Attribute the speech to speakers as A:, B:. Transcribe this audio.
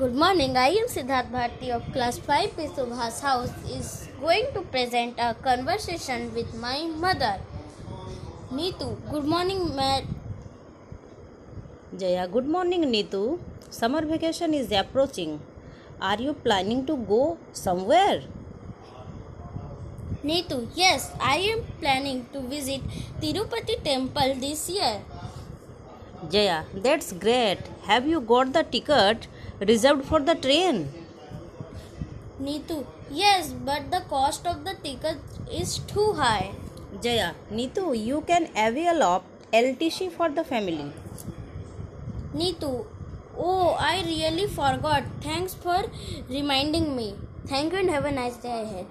A: Good morning, I am Siddharth Bharti of class 5B. Subha's house is going to present a conversation with my mother, Neetu. Good morning,
B: Jaya. Good morning, Neetu. Summer vacation is approaching. Are you planning to go somewhere?
A: Neetu, yes, I am planning to visit Tirupati temple this year.
B: Jaya, that's great. Have you got the ticket reserved for the train.
A: Neetu, yes, but the cost of the ticket is too high.
B: Jaya, Neetu, you can avail of LTC for the family.
A: Neetu, oh, I really forgot. Thanks for reminding me. Thank you and have a nice day ahead.